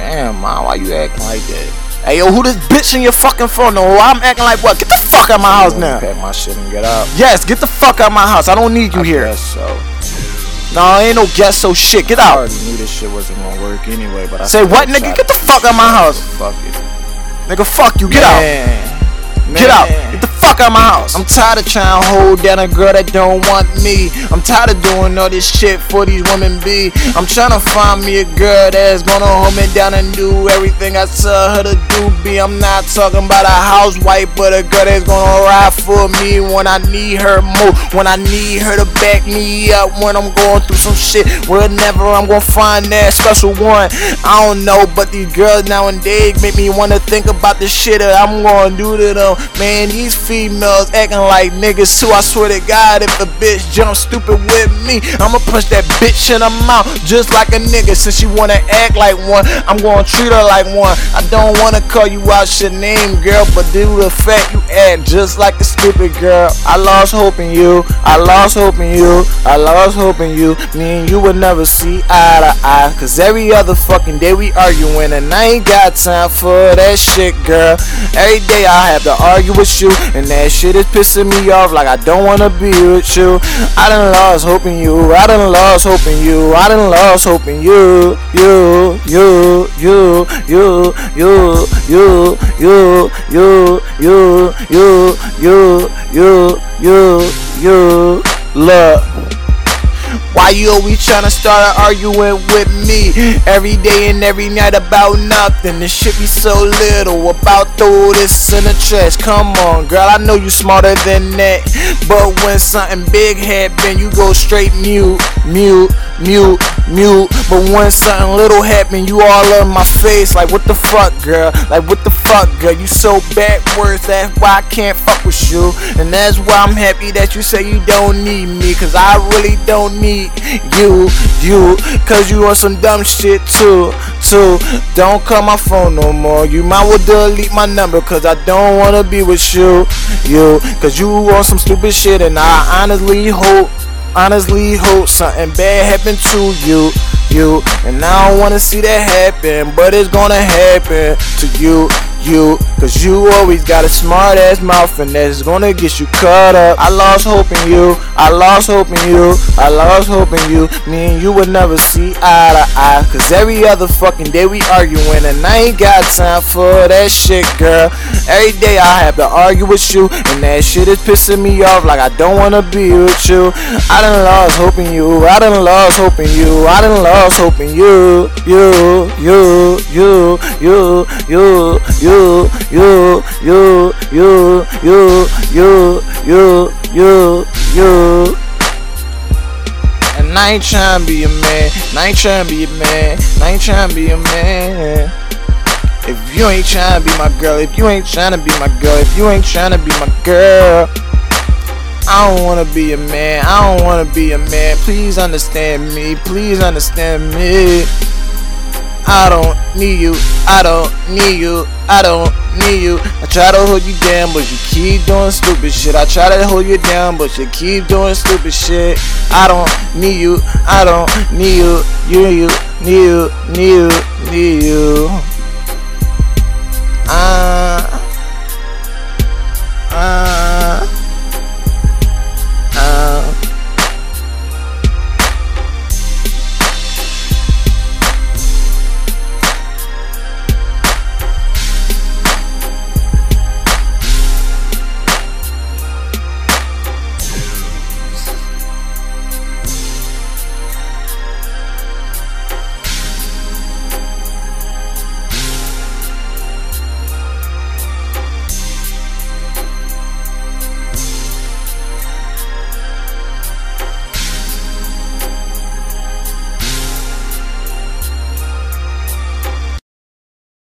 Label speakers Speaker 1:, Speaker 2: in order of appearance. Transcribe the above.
Speaker 1: Damn, man, why you acting like that?
Speaker 2: Hey yo, who this bitch in your fucking phone? No, I'm acting like what? Get the fuck out my house now.
Speaker 1: Pack my shit and get out.
Speaker 2: Yes, get the fuck out my house. I don't need you
Speaker 1: I
Speaker 2: here.
Speaker 1: guess so.
Speaker 2: No, ain't no guess so shit. Get out.
Speaker 1: I already knew this shit wasn't gonna work anyway, but I
Speaker 2: Say what, nigga? Get the fuck out my house.
Speaker 1: Fuck it.
Speaker 2: Nigga, fuck you. Get out.
Speaker 1: Man.
Speaker 2: Get out. Get the fuck out my house.
Speaker 1: I'm tired of trying to hold down a girl that don't want me. I'm tired of doing all this shit for these women be. I'm trying to find me a girl that's gonna hold me down and do everything I tell her to do. Be I'm not talking about a housewife, but a girl that's gonna ride for me when I need her more. When I need her to back me up when I'm going through some shit. Whenever I'm gonna find that special one. I don't know, but these girls nowadays make me wanna think about the shit that I'm gonna do to them. Man, these females acting like niggas too. I swear to God, if a bitch jump stupid with me, I'ma punch that bitch in her mouth just like a nigga. Since she wanna act like one, I'm gonna treat her like one. I don't wanna call you out your name, girl, but due to the fact you act just like a stupid girl, I lost hope in you. I lost hope in you. I lost hope in you. Me and you would never see eye to eye. Cause every other fucking day we arguing, and I ain't got time for that shit, girl. Every day I have to argue with you, and that shit is pissing me off like I don't wanna be with you. I done lost hope in you. I done lost hope in you. I done lost hope in you. You, you, you, you, you, you, you, you, you, you, you, you, you, you, look. Why you always tryna start arguing with me every day and every night about nothing? This shit be so little about throw this in the trash. Come on, girl, I know you smarter than that. But when something big happen, you go straight mute, mute, mute, mute. But when something little happen, you all on my face like what the fuck, girl? Like what the fuck, girl? You so backwards, that's why I can't fuck with you. And that's why I'm happy that you say you don't need me, cause I really don't need you, you, cause you on some dumb shit too, too. Don't call my phone no more. You might well delete my number, cause I don't wanna be with you, you, cause you on some stupid shit, and I honestly hope, honestly hope something bad happened to you, you, and I don't wanna see that happen, but it's gonna happen to you you Cause you always got a smart ass mouth and that's gonna get you caught up. I lost hope in you, I lost hope in you, I lost hope in you. Me and you would never see eye to eye Cause every other fucking day we arguing and I ain't got time for that shit girl. Every day I have to argue with you and that shit is pissing me off like I don't wanna be with you. I done lost hope in you, I done lost hope in you, I done lost hope in you You, you, you, you, you, you you, you, you, you, you, you, you, you, you. And I ain't tryna be a man, I ain't tryna be a man, I ain't tryna be a man. If you ain't tryna be my girl, if you ain't tryna be my girl, if you ain't tryna be my girl, I don't wanna be a man, I don't wanna be a man. Please understand me, please understand me. I don't need you, I don't need you, I don't need you. I try to hold you down, but you keep doing stupid shit. I try to hold you down, but you keep doing stupid shit. I don't need you, I don't need you, you, you, need you, need you, need you.